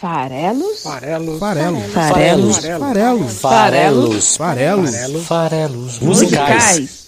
Farelos? Farelos. Farelos. Farelos. Farelos. Farelos. Farelos. Farelos. Musicais.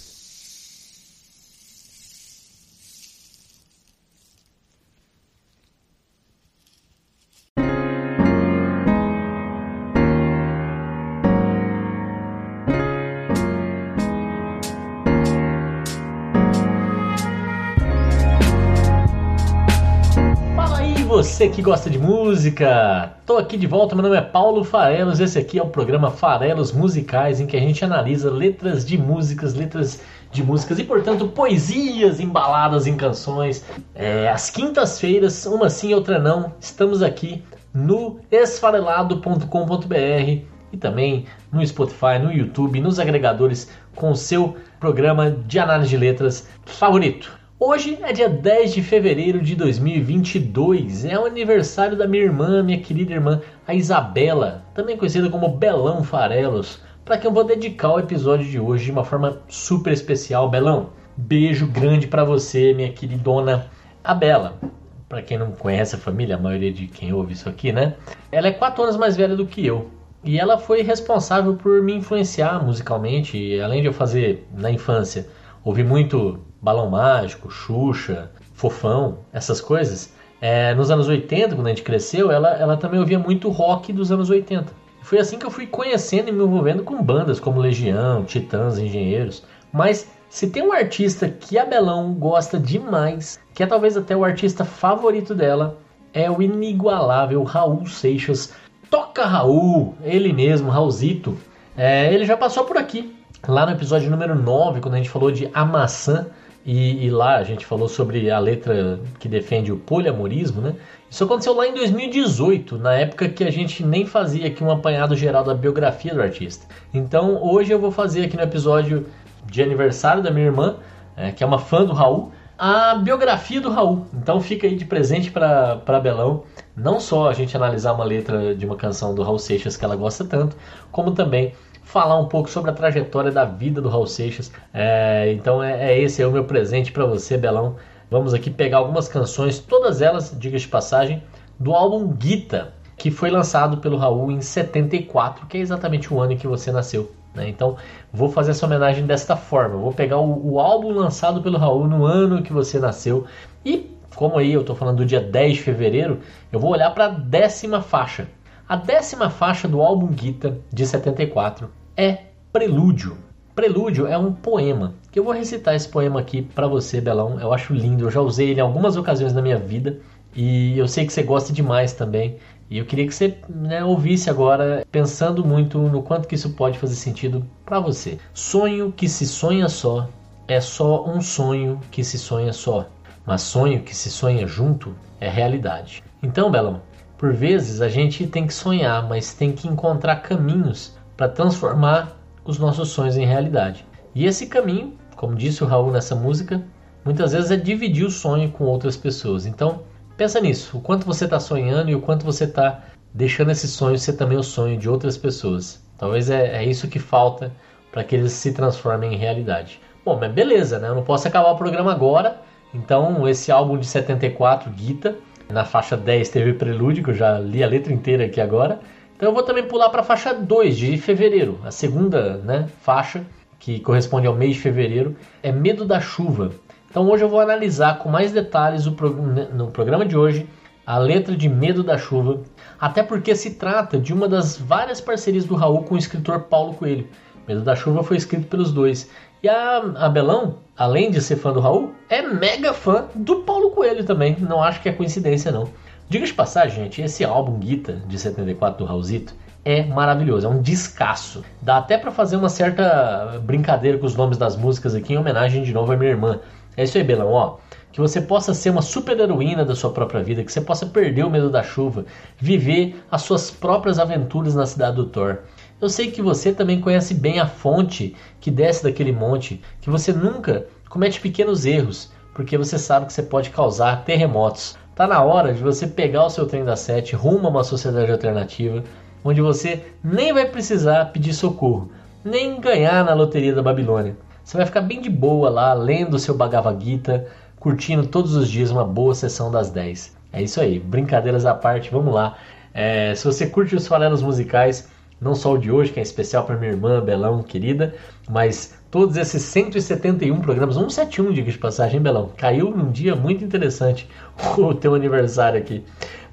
Você que gosta de música! Tô aqui de volta, meu nome é Paulo Farelos. Esse aqui é o programa Farelos Musicais, em que a gente analisa letras de músicas, letras de músicas e, portanto, poesias embaladas em canções. É, às quintas-feiras, uma sim, outra não, estamos aqui no esfarelado.com.br e também no Spotify, no YouTube, nos agregadores com o seu programa de análise de letras favorito. Hoje é dia 10 de fevereiro de 2022, é o aniversário da minha irmã, minha querida irmã, a Isabela, também conhecida como Belão Farelos, para quem eu vou dedicar o episódio de hoje de uma forma super especial. Belão, beijo grande para você, minha queridona Abela. Para quem não conhece a família, a maioria de quem ouve isso aqui, né? Ela é 4 anos mais velha do que eu. E ela foi responsável por me influenciar musicalmente, além de eu fazer na infância ouvir muito Balão Mágico, Xuxa, Fofão, essas coisas. É, nos anos 80, quando a gente cresceu, ela, ela também ouvia muito rock dos anos 80. Foi assim que eu fui conhecendo e me envolvendo com bandas como Legião, Titãs, Engenheiros. Mas se tem um artista que a Belão gosta demais, que é talvez até o artista favorito dela, é o inigualável Raul Seixas. Toca Raul, ele mesmo, Raulzito. É, ele já passou por aqui, lá no episódio número 9, quando a gente falou de A Maçã, e, e, lá a gente falou sobre a letra que defende o poliamorismo, né? Isso aconteceu lá em 2018, na época que a gente nem fazia aqui um apanhado geral da biografia do artista. Então hoje eu vou fazer aqui no episódio de aniversário da minha irmã, é, que é uma fã do Raul, a biografia do Raul. Então fica aí de presente para Belão, não só a gente analisar uma letra de uma canção do Raul Seixas que ela gosta tanto, como também falar um pouco sobre a trajetória da vida do Raul Seixas. É, então é, é, esse é o meu presente para você, Belão. Vamos aqui pegar algumas canções, todas elas, diga de passagem, do álbum Guita, que foi lançado pelo Raul em 74, que é exatamente o ano em que você nasceu. Né? Então vou fazer essa homenagem desta forma. Vou pegar o, o álbum lançado pelo Raul no ano que você nasceu e como aí eu estou falando do dia 10 de fevereiro, eu vou olhar para a décima faixa. A décima faixa do álbum Guita de 74 é Prelúdio. Prelúdio é um poema, que eu vou recitar esse poema aqui para você, Belão. Eu acho lindo, eu já usei ele em algumas ocasiões na minha vida e eu sei que você gosta demais também. E eu queria que você né, ouvisse agora, pensando muito no quanto que isso pode fazer sentido para você. Sonho que se sonha só é só um sonho que se sonha só, mas sonho que se sonha junto é realidade. Então, Belão, por vezes a gente tem que sonhar, mas tem que encontrar caminhos para transformar os nossos sonhos em realidade. E esse caminho, como disse o Raul nessa música, muitas vezes é dividir o sonho com outras pessoas. Então, pensa nisso, o quanto você está sonhando e o quanto você está deixando esse sonho ser também o sonho de outras pessoas. Talvez é, é isso que falta para que eles se transformem em realidade. Bom, mas beleza, né? Eu não posso acabar o programa agora. Então, esse álbum de 74, Guita, na faixa 10 teve Prelúdio, que eu já li a letra inteira aqui agora. Então eu vou também pular para a faixa 2 de fevereiro, a segunda né, faixa, que corresponde ao mês de fevereiro, é Medo da Chuva. Então hoje eu vou analisar com mais detalhes no programa de hoje a letra de Medo da Chuva, até porque se trata de uma das várias parcerias do Raul com o escritor Paulo Coelho. Medo da Chuva foi escrito pelos dois. E a, a Belão, além de ser fã do Raul, é mega fã do Paulo Coelho também. Não acho que é coincidência, não. Diga de passagem, gente, esse álbum Guita de 74 do Raulzito é maravilhoso, é um descasso. Dá até para fazer uma certa brincadeira com os nomes das músicas aqui em homenagem de novo à minha irmã. É isso aí, Belão, ó. Que você possa ser uma super heroína da sua própria vida, que você possa perder o medo da chuva, viver as suas próprias aventuras na cidade do Thor. Eu sei que você também conhece bem a fonte que desce daquele monte, que você nunca comete pequenos erros, porque você sabe que você pode causar terremotos. Tá na hora de você pegar o seu trem da sete rumo a uma sociedade alternativa, onde você nem vai precisar pedir socorro, nem ganhar na loteria da Babilônia. Você vai ficar bem de boa lá, lendo o seu Bhagavad Gita, curtindo todos os dias uma boa sessão das 10. É isso aí, brincadeiras à parte, vamos lá. É, se você curte os farelos musicais, não só o de hoje, que é especial para minha irmã Belão, querida, mas todos esses 171 programas, 171 diga de passagem, Belão, caiu num dia muito interessante o teu aniversário aqui.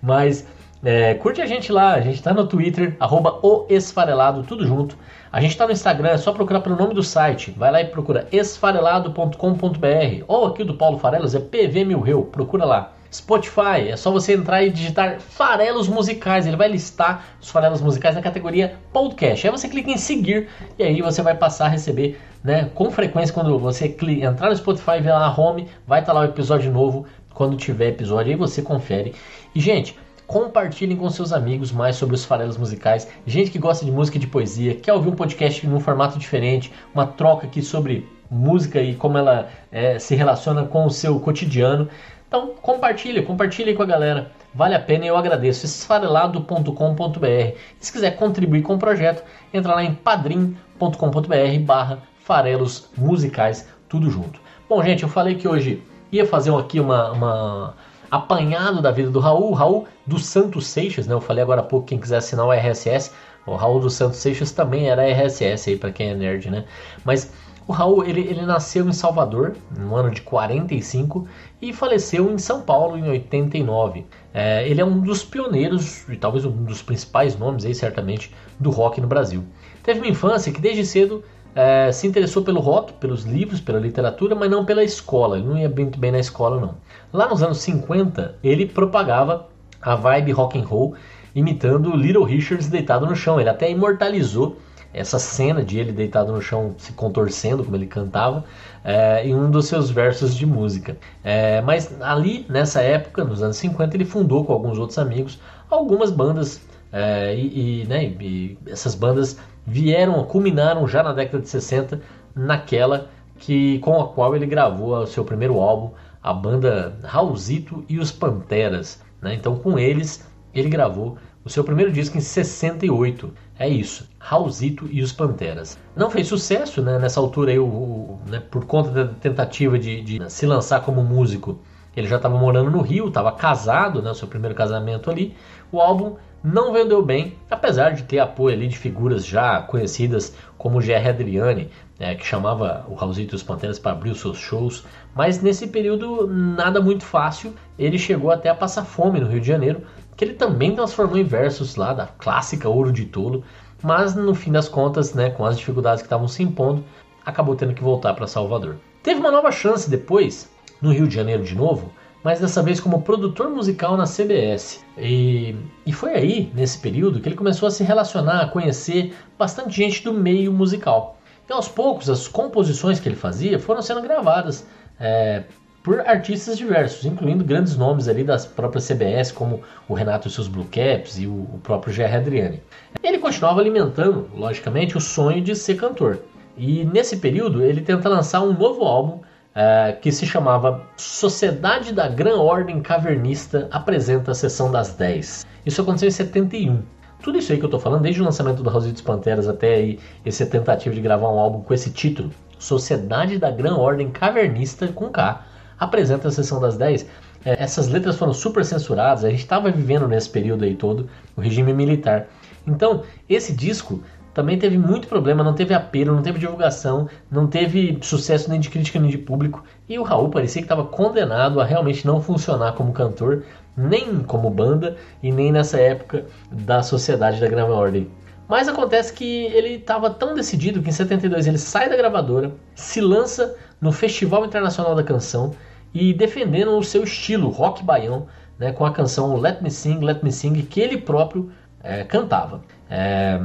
Mas é, curte a gente lá, a gente tá no Twitter, arroba Esfarelado, tudo junto. A gente tá no Instagram, é só procurar pelo nome do site. Vai lá e procura esfarelado.com.br. Ou aqui do Paulo Farelos é PV Milreu, procura lá. Spotify, é só você entrar e digitar farelos musicais. Ele vai listar os farelos musicais na categoria podcast. Aí você clica em seguir e aí você vai passar a receber, né, com frequência quando você entrar no Spotify ver lá home, vai estar tá lá o episódio novo quando tiver episódio, aí você confere. E gente, compartilhem com seus amigos mais sobre os farelos musicais. Gente que gosta de música e de poesia, quer ouvir um podcast num formato diferente, uma troca aqui sobre música e como ela é, se relaciona com o seu cotidiano. Então compartilhe, compartilhe com a galera. Vale a pena e eu agradeço. esfarelado.com.br. Se quiser contribuir com o projeto, entra lá em padrim.com.br barra farelos musicais, tudo junto. Bom, gente, eu falei que hoje ia fazer aqui uma, uma apanhado da vida do Raul, Raul do Santos Seixas, né? Eu falei agora há pouco, quem quiser assinar o RSS, o Raul do Santos Seixas também era RSS aí para quem é nerd, né? Mas o Raul, ele, ele nasceu em Salvador, no ano de 45, e faleceu em São Paulo em 89. É, ele é um dos pioneiros, e talvez um dos principais nomes aí, certamente, do rock no Brasil. Teve uma infância que desde cedo é, se interessou pelo rock, pelos livros, pela literatura, mas não pela escola. Ele não ia muito bem na escola, não. Lá nos anos 50, ele propagava a vibe rock and roll, imitando Little Richards deitado no chão. Ele até imortalizou essa cena de ele deitado no chão se contorcendo como ele cantava é, em um dos seus versos de música. É, mas ali, nessa época, nos anos 50, ele fundou com alguns outros amigos algumas bandas é, e, e, né, e essas bandas vieram, culminaram já na década de 60 naquela que com a qual ele gravou o seu primeiro álbum, a banda Raulzito e os Panteras. Né? Então, com eles, ele gravou o seu primeiro disco em 68. É isso, Raulzito e os Panteras. Não fez sucesso né, nessa altura, aí, o, o né, por conta da tentativa de, de, se lançar como músico. Ele já estava morando no Rio, estava casado, né, seu primeiro casamento ali. O álbum não vendeu bem, apesar de ter apoio ali de figuras já conhecidas como G.R. Adriani, né, que chamava o Raulzito e os Panteras para abrir os seus shows. Mas nesse período, nada muito fácil. Ele chegou até a passar fome no Rio de Janeiro, que ele também transformou em versos lá da clássica Ouro de Tolo, mas no fim das contas, né, com as dificuldades que estavam se impondo, acabou tendo que voltar para Salvador. Teve uma nova chance depois, no Rio de Janeiro de novo, mas dessa vez como produtor musical na CBS. E, e foi aí, nesse período, que ele começou a se relacionar, a conhecer bastante gente do meio musical. E aos poucos, as composições que ele fazia foram sendo gravadas é, por artistas diversos, incluindo grandes nomes ali das próprias CBS, como o Renato e seus Blue Caps e o, próprio Jerry Adriani. Ele continuava alimentando, logicamente, o sonho de ser cantor. E nesse período ele tenta lançar um novo álbum uh, que se chamava Sociedade da Gran Ordem Cavernista apresenta a Sessão das 10. Isso aconteceu em 71. Tudo isso aí que eu tô falando, desde o lançamento do Raulzito dos Panteras até aí, essa tentativa de gravar um álbum com esse título, Sociedade da Gran Ordem Cavernista com K, apresenta a sessão das 10. É, essas letras foram super censuradas, a gente estava vivendo nesse período aí todo o regime militar. Então, esse disco também teve muito problema, não teve apelo, não teve divulgação, não teve sucesso nem de crítica nem de público. E o Raul parecia que estava condenado a realmente não funcionar como cantor, nem como banda e nem nessa época da Sociedade da Grama Ordem. Mas acontece que ele estava tão decidido que em 72 ele sai da gravadora, se lança no Festival Internacional da Canção e defendendo o seu estilo rock baião, né, com a canção Let Me Sing, Let Me Sing, que ele próprio é, cantava. É,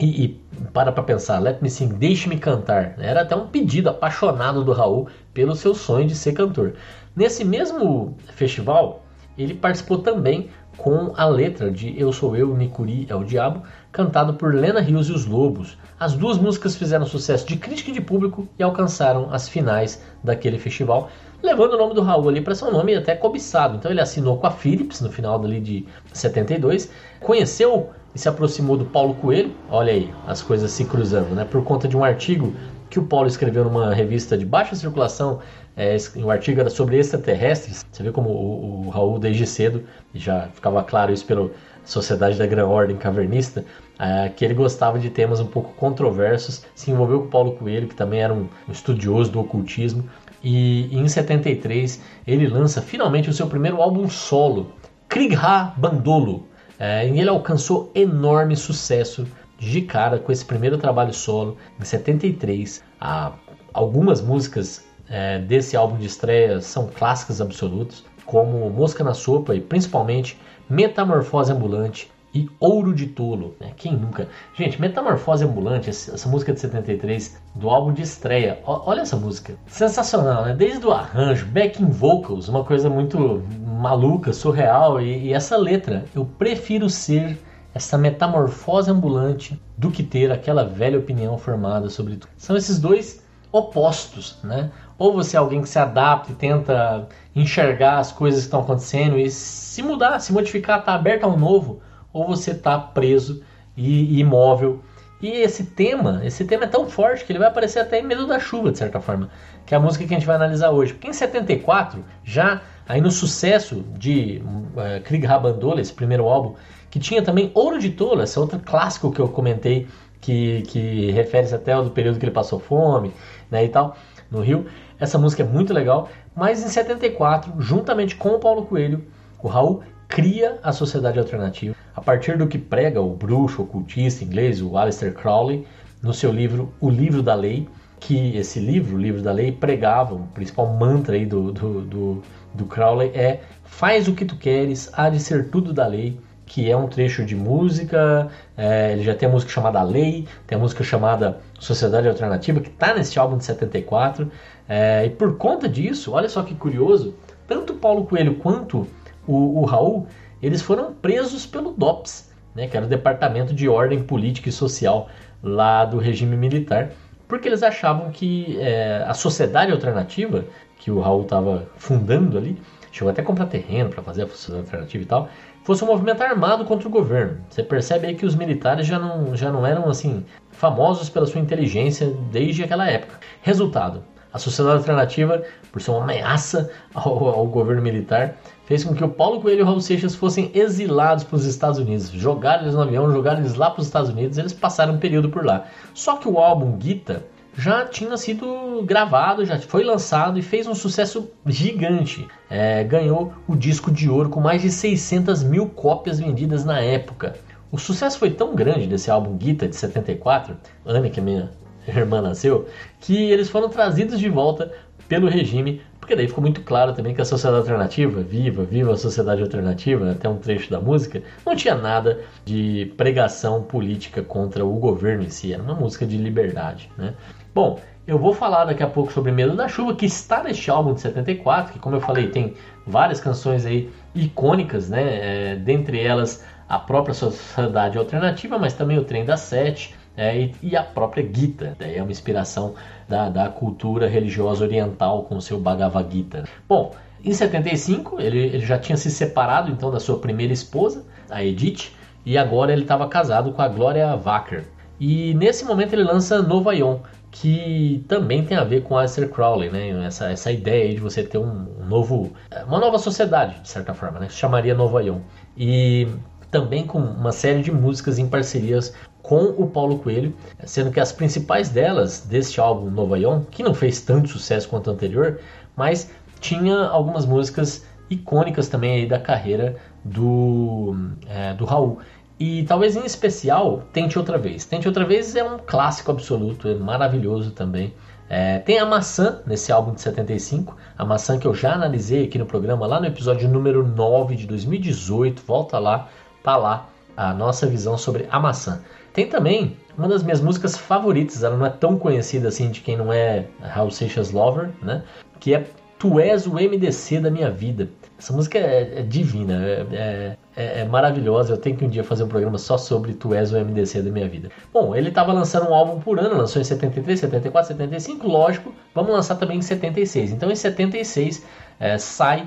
e, e, para para pensar, Let Me Sing, Deixe-me Cantar. Era até um pedido apaixonado do Raul pelo seu sonho de ser cantor. Nesse mesmo festival, ele participou também com a letra de Eu Sou Eu, Nicuri é o Diabo, cantado por Lena Rios e os Lobos. As duas músicas fizeram sucesso de crítica e de público e alcançaram as finais daquele festival, levando o nome do Raul ali para ser um nome até cobiçado. Então ele assinou com a Philips no final dali de 72, conheceu e se aproximou do Paulo Coelho, olha aí, as coisas se cruzando, né? Por conta de um artigo que o Paulo escreveu numa revista de baixa circulação É, o artigo era sobre extraterrestres. Você vê como o, o Raul, desde cedo, já ficava claro isso pela Sociedade da Gran Ordem Cavernista, é, que ele gostava de temas um pouco controversos. Se envolveu com Paulo Coelho, que também era um estudioso do ocultismo. E, em 73 ele lança finalmente o seu primeiro álbum solo, Krigha Bandolo. É, e ele alcançou enorme sucesso de cara com esse primeiro trabalho solo em 73. Ah, algumas músicas é, desse álbum de estreia são clássicas absolutas, como Mosca na Sopa e principalmente Metamorfose Ambulante e Ouro de Tolo. Né? Quem nunca? Gente, Metamorfose Ambulante, essa música de 73 do álbum de estreia, olha essa música. Sensacional, né? Desde o arranjo, backing vocals, uma coisa muito maluca, surreal, e, e essa letra. Eu prefiro ser essa metamorfose ambulante do que ter aquela velha opinião formada sobre tudo. São esses dois opostos, né? Ou você é alguém que se adapta e tenta enxergar as coisas que estão acontecendo e se mudar, se modificar, está aberto ao novo, ou você está preso e imóvel. E esse tema, esse tema é tão forte que ele vai aparecer até em Medo da Chuva, de certa forma, que é a música que a gente vai analisar hoje. Porque em 74, já aí no sucesso de uh, Krieg Rabandola, esse primeiro álbum, que tinha também Ouro de Tolo, esse outro clássico que eu comentei, que, que refere-se até ao do período que ele passou fome, né, e tal, no Rio. Essa música é muito legal, mas em 74, juntamente com o Paulo Coelho, o Raul cria a Sociedade Alternativa a partir do que prega o bruxo ocultista inglês, o Aleister Crowley, no seu livro O Livro da Lei, que esse livro, o Livro da Lei, pregava, o principal mantra aí do, do, do, do Crowley é faz o que tu queres, há de ser tudo da lei, que é um trecho de música. É, ele já tem a música chamada Lei, tem a música chamada Sociedade Alternativa, que está nesse álbum de 74. É, e por conta disso, olha só que curioso, tanto Paulo Coelho quanto o, o Raul, eles foram presos pelo DOPS, né, que era o Departamento de Ordem Política e Social lá do regime militar, porque eles achavam que é, a sociedade alternativa que o Raul estava fundando ali, chegou até a comprar terreno para fazer a sociedade alternativa e tal, fosse um movimento armado contra o governo. Você percebe aí que os militares já não, já não eram assim famosos pela sua inteligência desde aquela época. Resultado: a sociedade alternativa, por ser uma ameaça ao, ao governo militar, fez com que o Paulo Coelho e o Raul Seixas fossem exilados para os Estados Unidos. Jogaram eles no avião, jogaram eles lá para os Estados Unidos, eles passaram um período por lá. Só que o álbum Gita já tinha sido gravado, já foi lançado e fez um sucesso gigante. É, ganhou o disco de ouro com mais de 600 mil cópias vendidas na época. O sucesso foi tão grande desse álbum Guita de 74, ano que a minha irmã nasceu, que eles foram trazidos de volta pelo regime, porque daí ficou muito claro também que a sociedade alternativa, viva, viva a sociedade alternativa, até um trecho da música, não tinha nada de pregação política contra o governo em si, era uma música de liberdade, né? Bom, eu vou falar daqui a pouco sobre Medo da Chuva, que está neste álbum de 74, que como eu falei, tem várias canções aí icônicas, né? É, dentre elas a própria Sociedade Alternativa, mas também o Trem da Sete é, e, e, a própria Gita, é uma inspiração da, da cultura religiosa oriental com o seu Bhagavad Gita. Bom, em 75 ele, ele já tinha se separado então da sua primeira esposa, a Edith, e agora ele estava casado com a Gloria Wacker. E nesse momento ele lança Nova Ion, que também tem a ver com Aleister Crowley, né? Essa, essa ideia de você ter um, novo, uma nova sociedade, de certa forma, né? Chamaria Nova Ion. E também com uma série de músicas em parcerias com o Paulo Coelho, sendo que as principais delas deste álbum Nova Ion, que não fez tanto sucesso quanto o anterior, mas tinha algumas músicas icônicas também aí da carreira do, é, do Raul. E talvez em especial Tente Outra Vez. Tente Outra Vez é um clássico absoluto, é maravilhoso também. É, tem a maçã nesse álbum de 75, a maçã que eu já analisei aqui no programa, lá no episódio número 9 de 2018. Volta lá, tá lá a nossa visão sobre a maçã. Tem também uma das minhas músicas favoritas, ela não é tão conhecida assim de quem não é Raul Seixas Lover, né? Que é Tu és o MDC da minha vida. Essa música é, é divina, é, é, é, é, maravilhosa. Eu tenho que um dia fazer um programa só sobre Tu és o MDC da minha vida. Bom, ele estava lançando um álbum por ano, lançou em 73, 74, 75, lógico. Vamos lançar também em 76. Então em 76 é, sai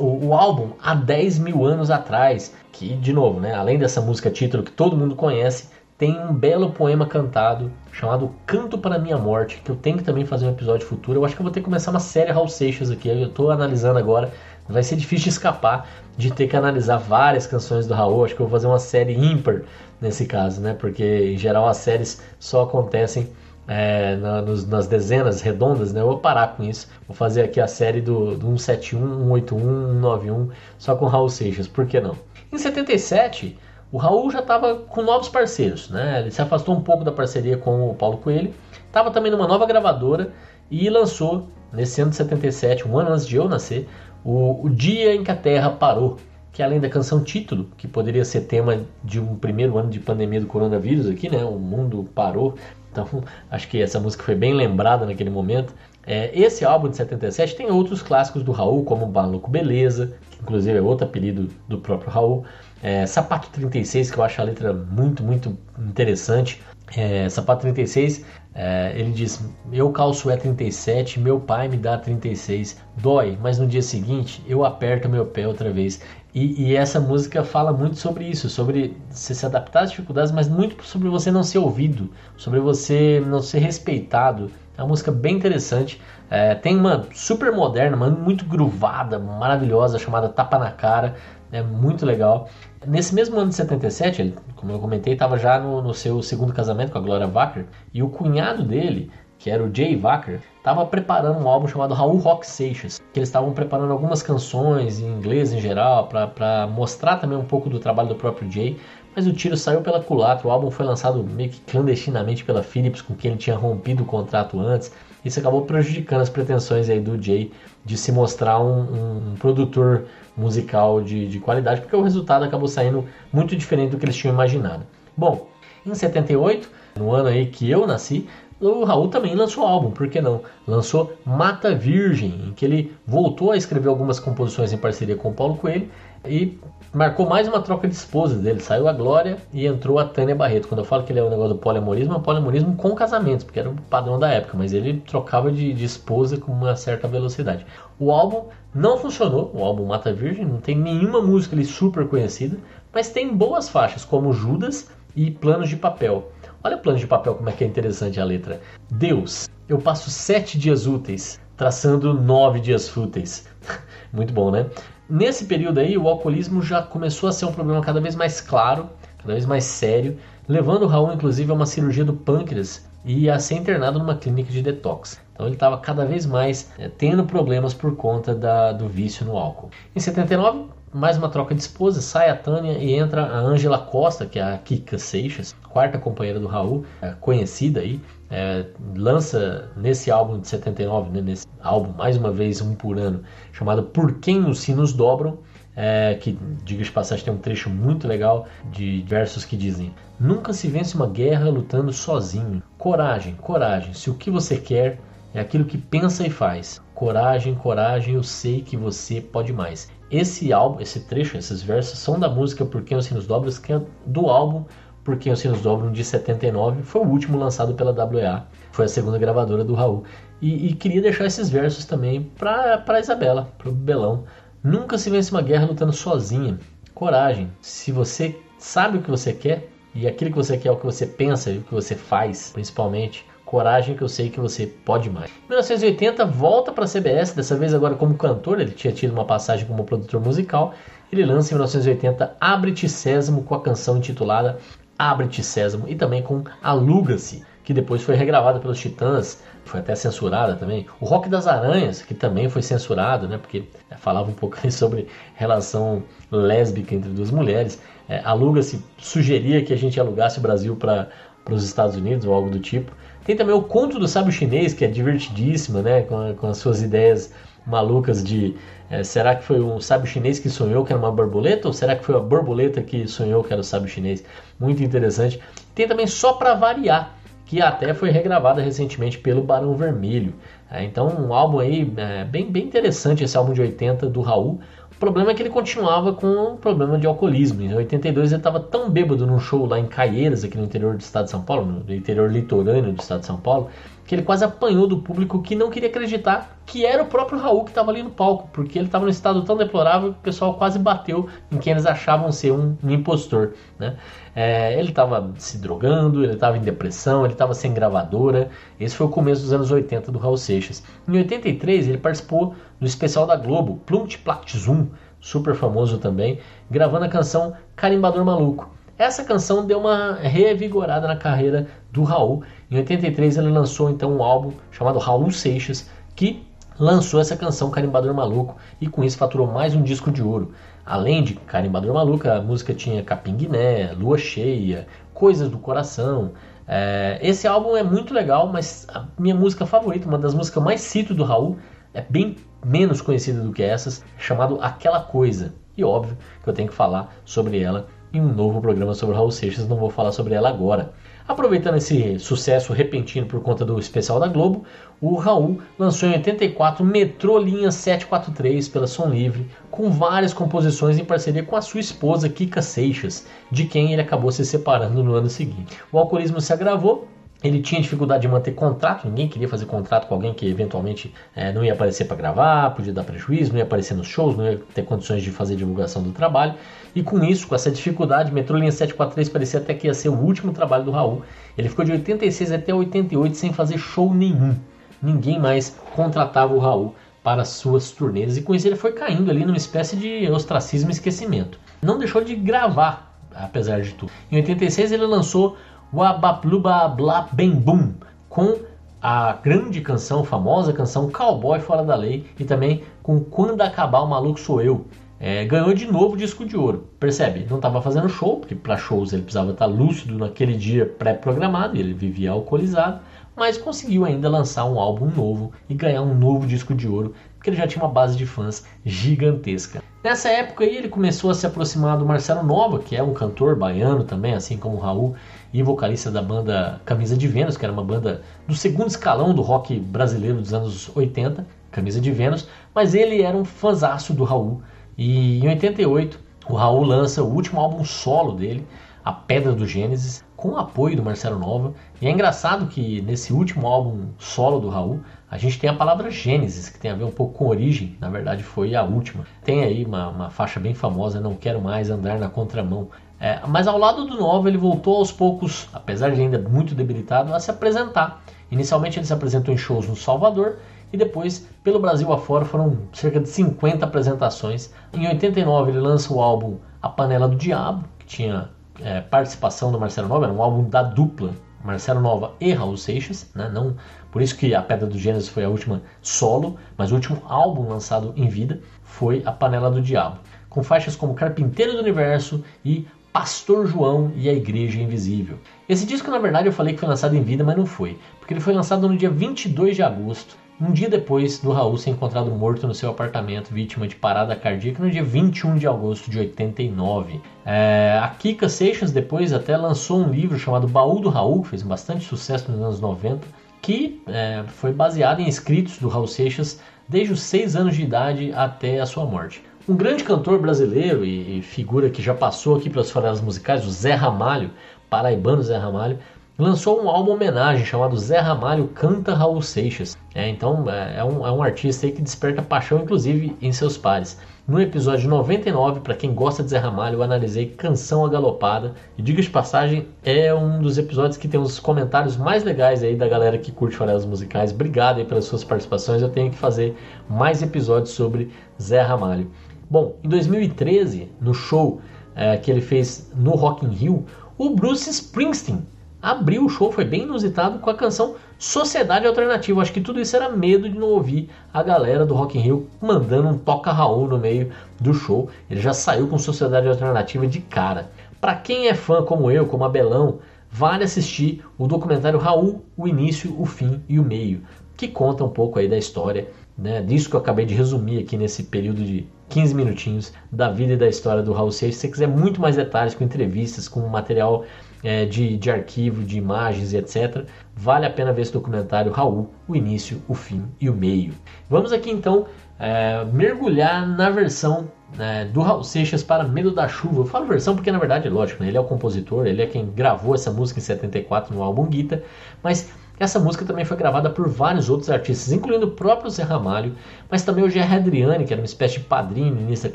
o, o, álbum há 10 mil anos atrás. Que, de novo, né, além dessa música título que todo mundo conhece, tem um belo poema cantado chamado Canto para Minha Morte, que eu tenho que também fazer um episódio futuro. Eu acho que eu vou ter que começar uma série Raul Seixas aqui, eu estou analisando agora. Vai ser difícil de escapar de ter que analisar várias canções do Raul. Acho que eu vou fazer uma série ímpar nesse caso, né? Porque em geral as séries só acontecem é, na, nos, nas dezenas redondas, né? Eu vou parar com isso. Vou fazer aqui a série do, do 171, 181, 191, só com Raul Seixas, por que não? Em 77, o Raul já estava com novos parceiros, né? Ele se afastou um pouco da parceria com o Paulo Coelho, estava também numa nova gravadora e lançou, nesse ano de 77, um ano antes de eu nascer, o, o Dia em que a Terra Parou, que além da canção título, que poderia ser tema de um primeiro ano de pandemia do coronavírus aqui, né? O mundo parou. Então, acho que essa música foi bem lembrada naquele momento. É, esse álbum de 77 tem outros clássicos do Raul, como Baluco Beleza, inclusive é outro apelido do próprio Raul. É, Sapato 36, que eu acho a letra muito, muito interessante. É, Sapato 36, é, ele diz: Eu calço é 37, meu pai me dá 36. Dói, mas no dia seguinte eu aperto meu pé outra vez. E, e, essa música fala muito sobre isso, sobre você se adaptar às dificuldades, mas muito sobre você não ser ouvido, sobre você não ser respeitado. É uma música bem interessante. É, tem uma super moderna, uma muito gruvada, maravilhosa, chamada Tapa na Cara. É muito legal. Nesse mesmo ano de 77, ele, como eu comentei, estava já no, no, seu segundo casamento com a Gloria Wacker. E o cunhado dele, que era o Jay Wacker, estava preparando um álbum chamado Raul Rock Seixas, que eles estavam preparando algumas canções em inglês em geral, para mostrar também um pouco do trabalho do próprio Jay, mas o tiro saiu pela culatra, o álbum foi lançado meio que clandestinamente pela Philips, com quem ele tinha rompido o contrato antes, isso acabou prejudicando as pretensões aí do Jay de se mostrar um, um produtor musical de, de qualidade, porque o resultado acabou saindo muito diferente do que eles tinham imaginado. Bom, em 78, no ano aí que eu nasci, o Raul também lançou álbum, por que não? Lançou Mata Virgem, em que ele voltou a escrever algumas composições em parceria com o Paulo Coelho e marcou mais uma troca de esposas dele. Saiu a Glória e entrou a Tânia Barreto. Quando eu falo que ele é um negócio do poliamorismo, é um poliamorismo com casamentos, porque era o padrão da época, mas ele trocava de, de esposa com uma certa velocidade. O álbum não funcionou, o álbum Mata Virgem, não tem nenhuma música ali super conhecida, mas tem boas faixas, como Judas e Planos de Papel. Olha o plano de papel como é que é interessante a letra. Deus, eu passo sete dias úteis, traçando nove dias fúteis. Muito bom, né? Nesse período aí, o alcoolismo já começou a ser um problema cada vez mais claro, cada vez mais sério, levando o Raul, inclusive, a uma cirurgia do pâncreas e a ser internado numa clínica de detox. Então ele estava cada vez mais é, tendo problemas por conta da, do vício no álcool. Em 79, mais uma troca de esposa, sai a Tânia e entra a Ângela Costa, que é a Kika Seixas, quarta companheira do Raul, é, conhecida aí, é, lança nesse álbum de 79, né, nesse álbum, mais uma vez, um por ano, chamado Por Quem os Sinos Dobram, é, que, diga de passagem, tem um trecho muito legal de versos que dizem: Nunca se vence uma guerra lutando sozinho. Coragem, coragem, se o que você quer é aquilo que pensa e faz. Coragem, coragem, eu sei que você pode mais. Esse álbum, esse trecho, esses versos são da música Por Quem os Sinos Dobram, é do álbum Por Quem os Sinos Dobram de 79, foi o último lançado pela WA, foi a segunda gravadora do Raul. E, e queria deixar esses versos também para Isabela, para o Belão. Nunca se vence uma guerra lutando sozinha. Coragem. Se você sabe o que você quer, e aquilo que você quer é o que você pensa e o que você faz, principalmente, coragem que eu sei que você pode mais. Em 1980 volta para a CBS, dessa vez agora como cantor, ele tinha tido uma passagem como produtor musical. Ele lança em 1980 Abre-te Sésamo com a canção intitulada Abre-te Sésamo e também com Aluga-se, que depois foi regravada pelos Titãs, foi até censurada também. O Rock das Aranhas, que também foi censurado, né, porque falava um pouco sobre relação lésbica entre duas mulheres. É, Aluga-se sugeria que a gente alugasse o Brasil para os Estados Unidos ou algo do tipo. Tem também o Conto do Sábio Chinês, que é divertidíssima, né? Com, com as suas ideias malucas de é, será que foi um sábio chinês que sonhou que era uma borboleta ou será que foi a borboleta que sonhou que era o sábio chinês? Muito interessante. Tem também Só para Variar, que até foi regravada recentemente pelo Barão Vermelho. É, então, um álbum aí é, bem, bem interessante, esse álbum de 80 do Raul. O problema é que ele continuava com um problema de alcoolismo. Em 82 ele estava tão bêbado num show lá em Caieiras, aqui no interior do estado de São Paulo, no interior litorâneo do estado de São Paulo, que ele quase apanhou do público que não queria acreditar que era o próprio Raul que estava ali no palco, porque ele estava num estado tão deplorável que o pessoal quase bateu em quem eles achavam ser um, um impostor. Né? É, ele estava se drogando, ele estava em depressão, ele estava sem gravadora. Esse foi o começo dos anos 80 do Raul Seixas. Em 83 ele participou do especial da Globo, Plumt Plat Zoom, super famoso também, gravando a canção Carimbador Maluco. Essa canção deu uma revigorada na carreira do Raul. Em 83 ele lançou então um álbum chamado Raul Seixas, que lançou essa canção Carimbador Maluco e com isso faturou mais um disco de ouro. Além de Carimbador Maluco, a música tinha Capim Guiné, Lua Cheia, Coisas do Coração. É, esse álbum é muito legal, mas a minha música favorita, uma das músicas mais cito do Raul, é bem menos conhecida do que essas, chamado Aquela Coisa. E óbvio que eu tenho que falar sobre ela em um novo programa sobre Raul Seixas, não vou falar sobre ela agora. Aproveitando esse sucesso repentino por conta do especial da Globo, o Raul lançou em 84 Metrô Linha 743 pela Som Livre, com várias composições em parceria com a sua esposa Kika Seixas, de quem ele acabou se separando no ano seguinte. O alcoolismo se agravou ele tinha dificuldade de manter contrato, ninguém queria fazer contrato com alguém que eventualmente é, não ia aparecer para gravar, podia dar prejuízo, não ia aparecer nos shows, não ia ter condições de fazer divulgação do trabalho. E com isso, com essa dificuldade, Metrolinha 743 parecia até que ia ser o último trabalho do Raul. Ele ficou de 86 até 88 sem fazer show nenhum. Ninguém mais contratava o Raul para suas turnês e com isso ele foi caindo ali numa espécie de ostracismo e esquecimento. Não deixou de gravar, apesar de tudo. Em 86 ele lançou Wabapluba Bla Bem Boom, com a grande canção, famosa canção Cowboy Fora da Lei e também com Quando Acabar o Maluco Sou Eu. É, ganhou de novo disco de ouro. Percebe? Não estava fazendo show, porque para shows ele precisava estar lúcido naquele dia pré-programado, ele vivia alcoolizado, mas conseguiu ainda lançar um álbum novo e ganhar um novo disco de ouro, porque ele já tinha uma base de fãs gigantesca. Nessa época aí ele começou a se aproximar do Marcelo Nova, que é um cantor baiano também, assim como o Raul, e vocalista da banda Camisa de Vênus, que era uma banda do segundo escalão do rock brasileiro dos anos 80, Camisa de Vênus, mas ele era um fãzaço do Raul. E em 88, o Raul lança o último álbum solo dele, A Pedra do Gênesis, com o apoio do Marcelo Nova. E é engraçado que nesse último álbum solo do Raul, a gente tem a palavra Gênesis, que tem a ver um pouco com origem, na verdade foi a última. Tem aí uma, uma faixa bem famosa, Não Quero Mais Andar na Contramão, é, mas ao lado do Nova, ele voltou aos poucos, apesar de ainda muito debilitado, a se apresentar. Inicialmente ele se apresentou em shows no Salvador e depois pelo Brasil afora foram cerca de 50 apresentações. Em 89 ele lança o álbum A Panela do Diabo, que tinha é, participação do Marcelo Nova, era um álbum da dupla Marcelo Nova e Raul Seixas, né? Não, por isso que a Pedra do Gênesis foi a última solo, mas o último álbum lançado em vida foi A Panela do Diabo, com faixas como Carpinteiro do Universo e Pastor João e a Igreja Invisível. Esse disco, na verdade, eu falei que foi lançado em vida, mas não foi, porque ele foi lançado no dia 22 de agosto, um dia depois do Raul ser encontrado morto no seu apartamento, vítima de parada cardíaca, no dia 21 de agosto de 89. É, a Kika Seixas depois até lançou um livro chamado Baú do Raul, que fez bastante sucesso nos anos 90, que é, foi baseado em escritos do Raul Seixas desde os 6 anos de idade até a sua morte. Um grande cantor brasileiro e, figura que já passou aqui pelas farelas musicais, o Zé Ramalho, paraibano Zé Ramalho, lançou um álbum homenagem chamado Zé Ramalho Canta Raul Seixas. É, então é, é, um, é um artista que desperta paixão, inclusive, em seus pares. No episódio 99, para quem gosta de Zé Ramalho, eu analisei Canção Agalopada. E diga de passagem, é um dos episódios que tem os comentários mais legais aí da galera que curte farelas musicais. Obrigado aí pelas suas participações. Eu tenho que fazer mais episódios sobre Zé Ramalho. Bom, em 2013, no show é, que ele fez no Rock in Rio, o Bruce Springsteen abriu o show, foi bem inusitado, com a canção Sociedade Alternativa. Acho que tudo isso era medo de não ouvir a galera do Rock in Rio mandando um toca Raul no meio do show. Ele já saiu com Sociedade Alternativa de cara. Para quem é fã como eu, como Abelão, vale assistir o documentário Raul, o início, o fim e o meio, que conta um pouco aí da história, né, disso que eu acabei de resumir aqui nesse período de 15 minutinhos da vida e da história do Raul Seixas. Se você quiser muito mais detalhes, com entrevistas, com material é, de, de arquivo, de imagens e etc., vale a pena ver esse documentário Raul, o início, o fim e o meio. Vamos aqui então é, mergulhar na versão né, do Raul Seixas para Medo da Chuva. Eu falo versão porque na verdade, lógico, né, ele é o compositor, ele é quem gravou essa música em 74 no álbum Guita, mas Essa música também foi gravada por vários outros artistas, incluindo o próprio Zé Ramalho, mas também o Gerry Adriane, que era uma espécie de padrinho no início da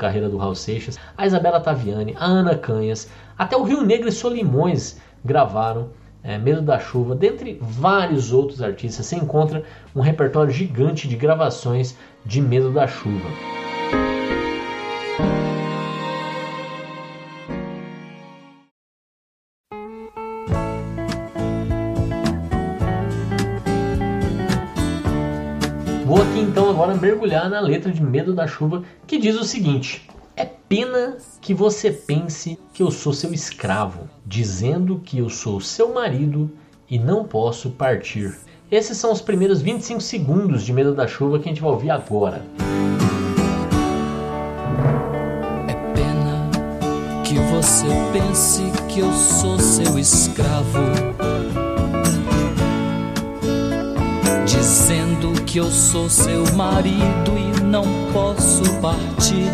carreira do Raul Seixas, a Isabela Taviani, a Ana Canhas, até o Rio Negro e Solimões gravaram é, Medo da Chuva, dentre vários outros artistas, você encontra um repertório gigante de gravações de Medo da Chuva. Então agora mergulhar na letra de Medo da Chuva, que diz o seguinte: É pena que você pense que eu sou seu escravo, dizendo que eu sou seu marido e não posso partir. Esses são os primeiros 25 segundos de Medo da Chuva que a gente vai ouvir agora. É pena que você pense que eu sou seu escravo. Dizendo que eu sou seu marido e não posso partir.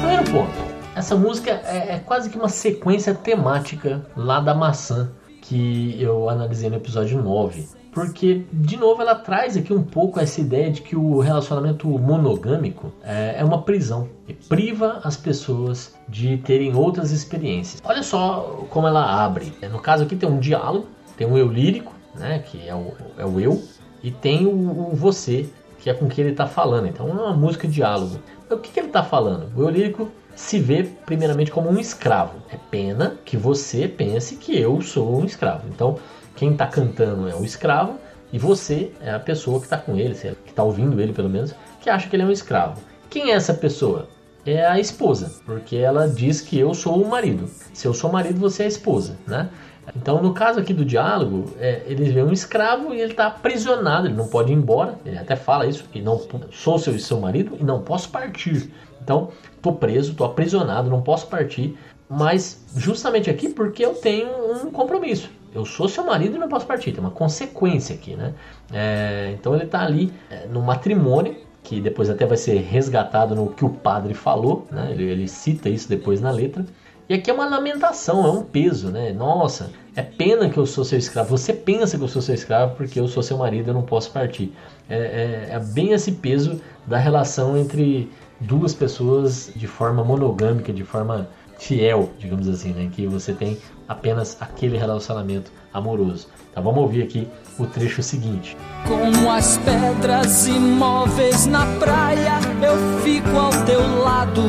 Primeiro ponto. Essa música é, é quase que uma sequência temática lá da maçã que eu analisei no episódio 9. Porque, de novo, ela traz aqui um pouco essa ideia de que o relacionamento monogâmico é, é uma prisão e priva as pessoas de terem outras experiências. Olha só como ela abre. No caso aqui tem um diálogo, tem um eu lírico, né, que é o, é o eu, e tem o, o você, que é com quem ele está falando. Então é uma música de diálogo. Mas o que, que ele está falando? O eu lírico se vê primeiramente como um escravo. É pena que você pense que eu sou um escravo. Então, quem está cantando é o escravo e você é a pessoa que está com ele, que está ouvindo ele pelo menos, que acha que ele é um escravo. Quem é essa pessoa? É a esposa, porque ela diz que eu sou o marido. Se eu sou marido, você é a esposa, né? Então, no caso aqui do diálogo, é, ele vê um escravo e ele está aprisionado, ele não pode ir embora. Ele até fala isso, que não sou seu, seu marido e não posso partir. Então, tô preso, tô aprisionado, não posso partir, mas justamente aqui porque eu tenho um compromisso. Eu sou seu marido e não posso partir, tem uma consequência aqui, né? É, então ele está ali é, no matrimônio, que depois até vai ser resgatado no que o padre falou, né? Ele, ele cita isso depois na letra. E aqui é uma lamentação, é um peso, né? Nossa, é pena que eu sou seu escravo. Você pensa que eu sou seu escravo porque eu sou seu marido e eu não posso partir. É, é, é bem esse peso da relação entre duas pessoas de forma monogâmica, de forma fiel, digamos assim, né? Que você tem apenas aquele relacionamento amoroso. Então vamos ouvir aqui o trecho seguinte. Como as pedras imóveis na praia, eu fico ao teu lado,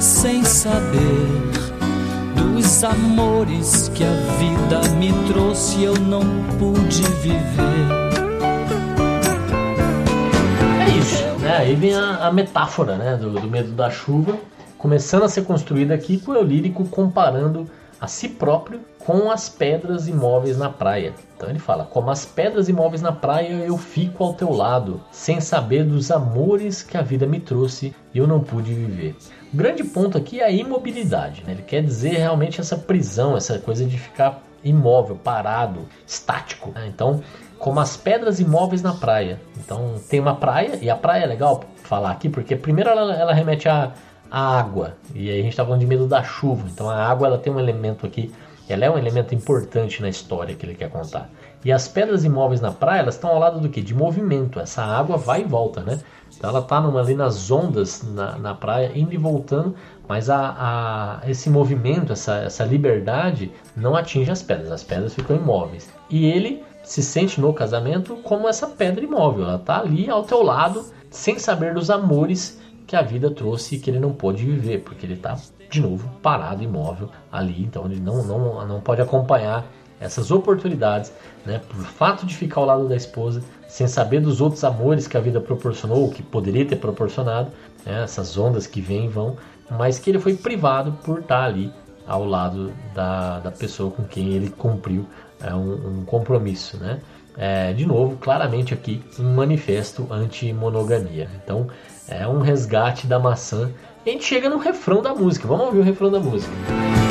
sem saber dos amores que a vida me trouxe, eu não pude viver. É isso, né? Aí vem a, a metáfora, né, do, do medo da chuva, começando a ser construída aqui com o lírico comparando a si próprio com as pedras imóveis na praia. Então ele fala: Como as pedras imóveis na praia, eu fico ao teu lado, sem saber dos amores que a vida me trouxe e eu não pude viver. O grande ponto aqui é a imobilidade. Né? Ele quer dizer realmente essa prisão, essa coisa de ficar imóvel, parado, estático. Né? Então, como as pedras imóveis na praia. Então, tem uma praia, e a praia é legal falar aqui, porque primeiro ela, ela remete a a água. E aí a gente está falando de medo da chuva. Então a água ela tem um elemento aqui, ela é um elemento importante na história que ele quer contar. E as pedras imóveis na praia, elas estão ao lado do que? De movimento. Essa água vai e volta, né? Então ela está ali nas ondas na, na praia, indo e voltando, mas a, a, esse movimento, essa, essa liberdade não atinge as pedras, as pedras ficam imóveis. E ele se sente no casamento como essa pedra imóvel, ela está ali ao teu lado, sem saber dos amores que a vida trouxe e que ele não pôde viver, porque ele está de novo parado, imóvel ali, então ele não, não, não pode acompanhar essas oportunidades, né, por fato de ficar ao lado da esposa, sem saber dos outros amores que a vida proporcionou, que poderia ter proporcionado, né, essas ondas que vêm e vão, mas que ele foi privado por estar ali ao lado da, da pessoa com quem ele cumpriu é, um, um compromisso, né? É, de novo, claramente aqui um manifesto anti-monogamia. Então, é um resgate da maçã. E a gente chega no refrão da música. Vamos ouvir o refrão da música.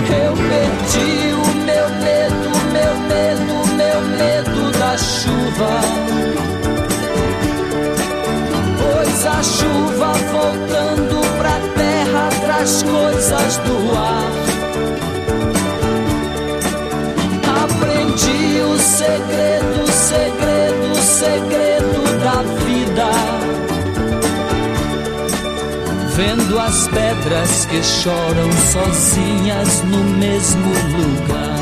Eu perdi o meu medo, meu medo, meu medo da chuva. Pois a chuva voltando pra terra traz coisas do ar. Aprendi o segredo, segredo, segredo vendo as pedras que choram sozinhas no mesmo lugar.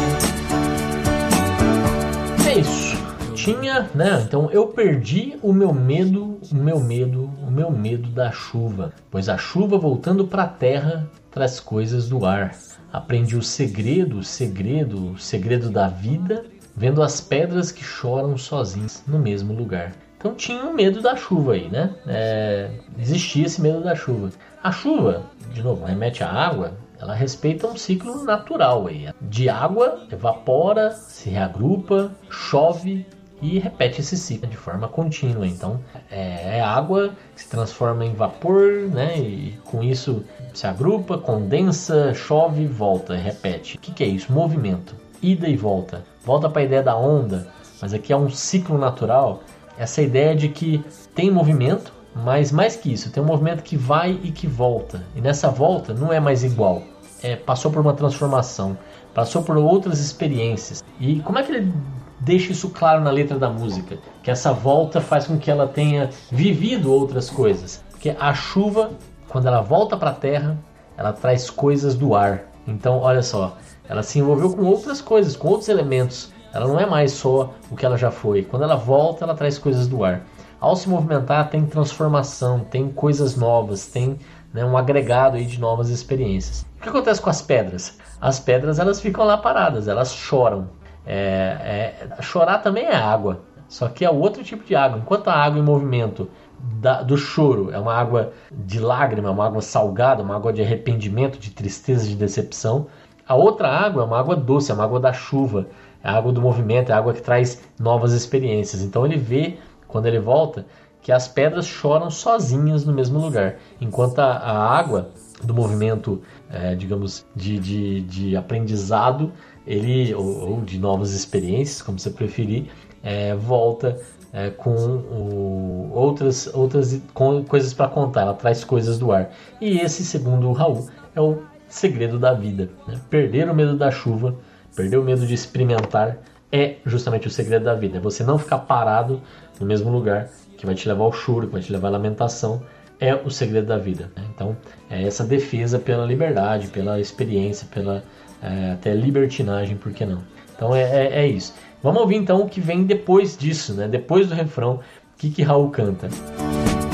É isso. Tinha, né? Então eu perdi o meu medo, o meu medo, o meu medo da chuva, pois a chuva voltando para a terra traz coisas do ar. Aprendi o segredo, o segredo, o segredo da vida, vendo as pedras que choram sozinhas no mesmo lugar. Então tinha um medo da chuva aí, né? É, existia esse medo da chuva. A chuva, de novo, remete à água, ela respeita um ciclo natural aí. De água, evapora, se reagrupa, chove e repete esse ciclo de forma contínua. Então é, é água que se transforma em vapor, né? E com isso se agrupa, condensa, chove, volta, repete. O que, que é isso? Movimento, ida e volta. Volta para a ideia da onda, mas aqui é um ciclo natural essa ideia de que tem movimento, mas mais que isso, tem um movimento que vai e que volta. E nessa volta não é mais igual. É, passou por uma transformação, passou por outras experiências. E como é que ele deixa isso claro na letra da música? Que essa volta faz com que ela tenha vivido outras coisas. Porque a chuva, quando ela volta para a terra, ela traz coisas do ar. Então, olha só, ela se envolveu com outras coisas, com outros elementos ela não é mais só o que ela já foi. Quando ela volta, ela traz coisas do ar. Ao se movimentar, tem transformação, tem coisas novas, tem né, um agregado aí de novas experiências. O que acontece com as pedras? As pedras elas ficam lá paradas, elas choram. É, é, chorar também é água, só que é outro tipo de água. Enquanto a água em movimento da, do choro é uma água de lágrima, uma água salgada, uma água de arrependimento, de tristeza, de decepção, a outra água é uma água doce, é uma água da chuva, é a água do movimento, é a água que traz novas experiências. Então ele vê, quando ele volta, que as pedras choram sozinhas no mesmo lugar, enquanto a, a água do movimento, é, digamos, de, de, de, aprendizado, ele ou, ou, de novas experiências, como você preferir, é, volta é, com o, outras, outras com, coisas para contar, ela traz coisas do ar. E esse, segundo o Raul, é o segredo da vida. Né? Perder o medo da chuva Perder o medo de experimentar é justamente o segredo da vida. É você não ficar parado no mesmo lugar, que vai te levar ao choro, que vai te levar à lamentação. É o segredo da vida. Né? Então, é essa defesa pela liberdade, pela experiência, pela é, até libertinagem, por que não? Então, é, é, é, isso. Vamos ouvir então o que vem depois disso, né? depois do refrão, o que, que Raul canta.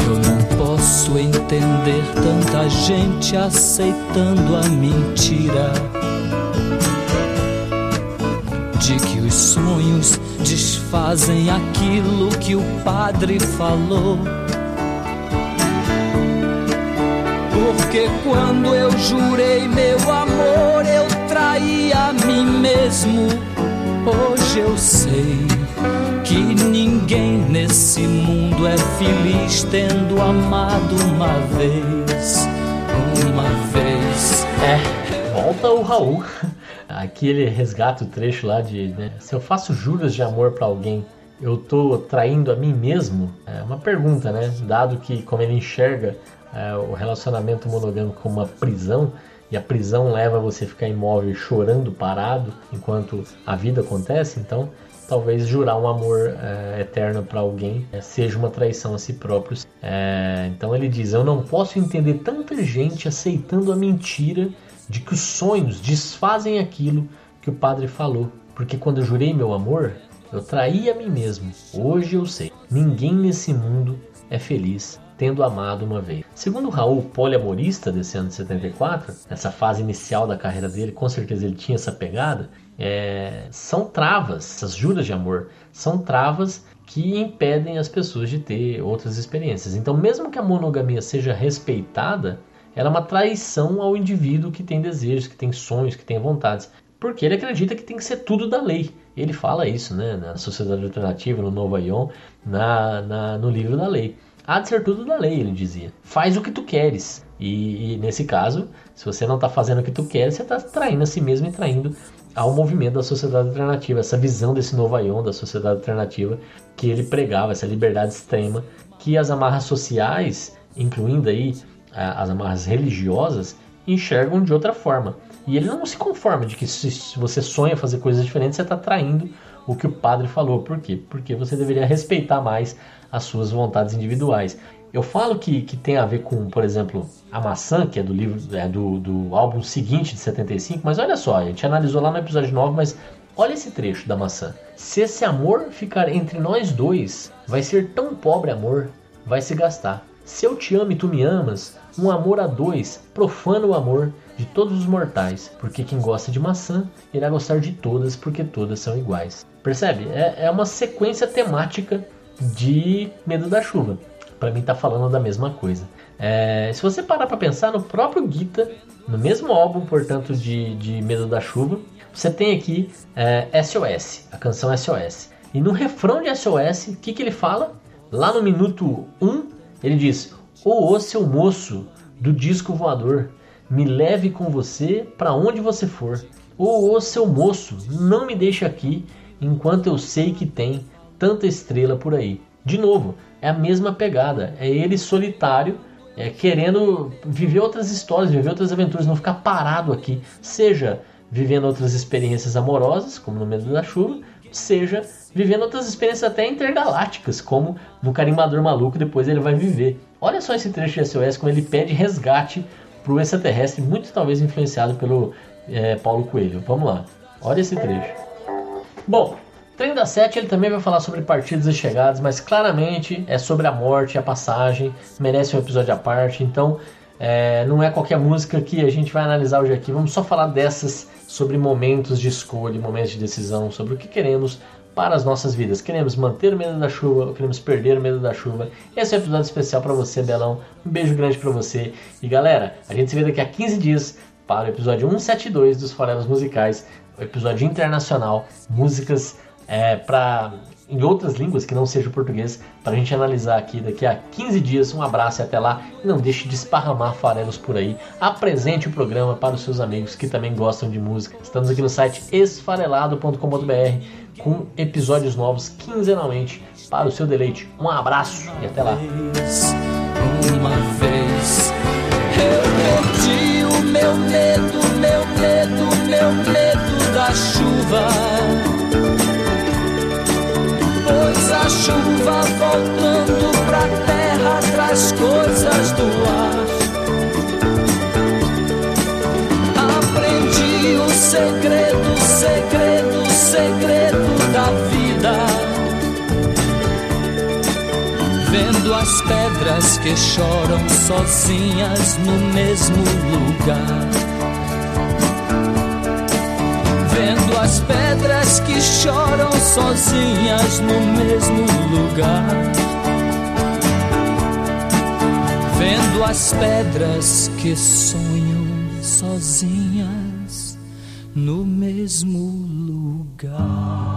Eu não posso entender tanta gente aceitando a mentira de que os sonhos desfazem aquilo que o padre falou. Porque quando eu jurei meu amor, eu traí a mim mesmo. Hoje eu sei que ninguém nesse mundo é feliz tendo amado uma vez. Uma vez. É, volta o Raul. Aqui ele resgata o trecho lá de né, se eu faço juras de amor para alguém, eu tô traindo a mim mesmo? É uma pergunta, né? Dado que como ele enxerga é, o relacionamento monogâmico como uma prisão e a prisão leva você a ficar imóvel chorando parado enquanto a vida acontece, então talvez jurar um amor é, eterno para alguém é, seja uma traição a si próprio. É, então ele diz: Eu não posso entender tanta gente aceitando a mentira de que os sonhos desfazem aquilo que o padre falou. Porque quando eu jurei meu amor, eu traí a mim mesmo. Hoje eu sei, ninguém nesse mundo é feliz tendo amado uma vez. Segundo Raul, poliamorista desse ano de 74, nessa fase inicial da carreira dele, com certeza ele tinha essa pegada, é, são travas, essas juras de amor, são travas que impedem as pessoas de ter outras experiências. Então, mesmo que a monogamia seja respeitada, ela é uma traição ao indivíduo que tem desejos, que tem sonhos, que tem vontades. Porque ele acredita que tem que ser tudo da lei. Ele fala isso né, na Sociedade Alternativa, no Novo Aion, na, na, no livro da lei. Há de ser tudo da lei, ele dizia. Faz o que tu queres. E, e nesse caso, se você não está fazendo o que tu queres, você está traindo a si mesmo e traindo ao movimento da sociedade alternativa, essa visão desse novo Aion da sociedade alternativa que ele pregava, essa liberdade extrema, que as amarras sociais, incluindo aí as amarras religiosas enxergam de outra forma. E ele não se conforma de que se você sonha fazer coisas diferentes, você está traindo o que o padre falou. Por quê? Porque você deveria respeitar mais as suas vontades individuais. Eu falo que, que tem a ver com, por exemplo, a maçã, que é do livro é do, do álbum seguinte de 75, mas olha só, a gente analisou lá no episódio 9, mas olha esse trecho da maçã. Se esse amor ficar entre nós dois, vai ser tão pobre amor, vai se gastar. Se eu te amo e tu me amas, um amor a dois profana o amor de todos os mortais, porque quem gosta de maçã irá gostar de todas, porque todas são iguais. Percebe? É, é uma sequência temática de Medo da Chuva para mim tá falando da mesma coisa. É, se você parar para pensar no próprio Gita, no mesmo álbum, portanto, de, de Medo da Chuva, você tem aqui é, SOS, a canção SOS. E no refrão de SOS, o que, que ele fala? Lá no minuto 1, ele diz: Ô, ô seu moço do disco voador, me leve com você para onde você for. Ô, ô seu moço, não me deixe aqui enquanto eu sei que tem tanta estrela por aí. De novo, é a mesma pegada. É ele solitário, é, querendo viver outras histórias, viver outras aventuras, não ficar parado aqui. Seja vivendo outras experiências amorosas, como no Medo da Chuva, seja vivendo outras experiências até intergalácticas, como no Carimbador Maluco, depois ele vai viver. Olha só esse trecho de SOS, como ele pede resgate para o extraterrestre, muito talvez influenciado pelo é, Paulo Coelho. Vamos lá, olha esse trecho. Bom, Treino da Sete ele também vai falar sobre partidas e chegadas, mas claramente é sobre a morte, a passagem, merece um episódio à parte. Então é, não é qualquer música que a gente vai analisar hoje aqui. Vamos só falar dessas sobre momentos de escolha, momentos de decisão, sobre o que queremos para as nossas vidas. Queremos manter o medo da chuva ou queremos perder o medo da chuva? Esse é um episódio especial para você, Belão. Um beijo grande para você. E galera, a gente se vê daqui a 15 dias para o episódio 172 dos Farelos Musicais, o episódio internacional, músicas é, para em outras línguas que não seja o português, para a gente analisar aqui daqui a 15 dias. Um abraço e até lá. E não deixe de esparramar farelos por aí. Apresente o programa para os seus amigos que também gostam de música. Estamos aqui no site esfarelado.com.br com episódios novos quinzenalmente para o seu deleite. Um abraço e até lá. Uma vez eu perdi o meu medo, chuva voltando pra terra traz coisas do ar. Aprendi o segredo, segredo, segredo da vida. Vendo as pedras que choram sozinhas no mesmo lugar as pedras que choram sozinhas no mesmo lugar. Vendo as pedras que sonham sozinhas no mesmo lugar.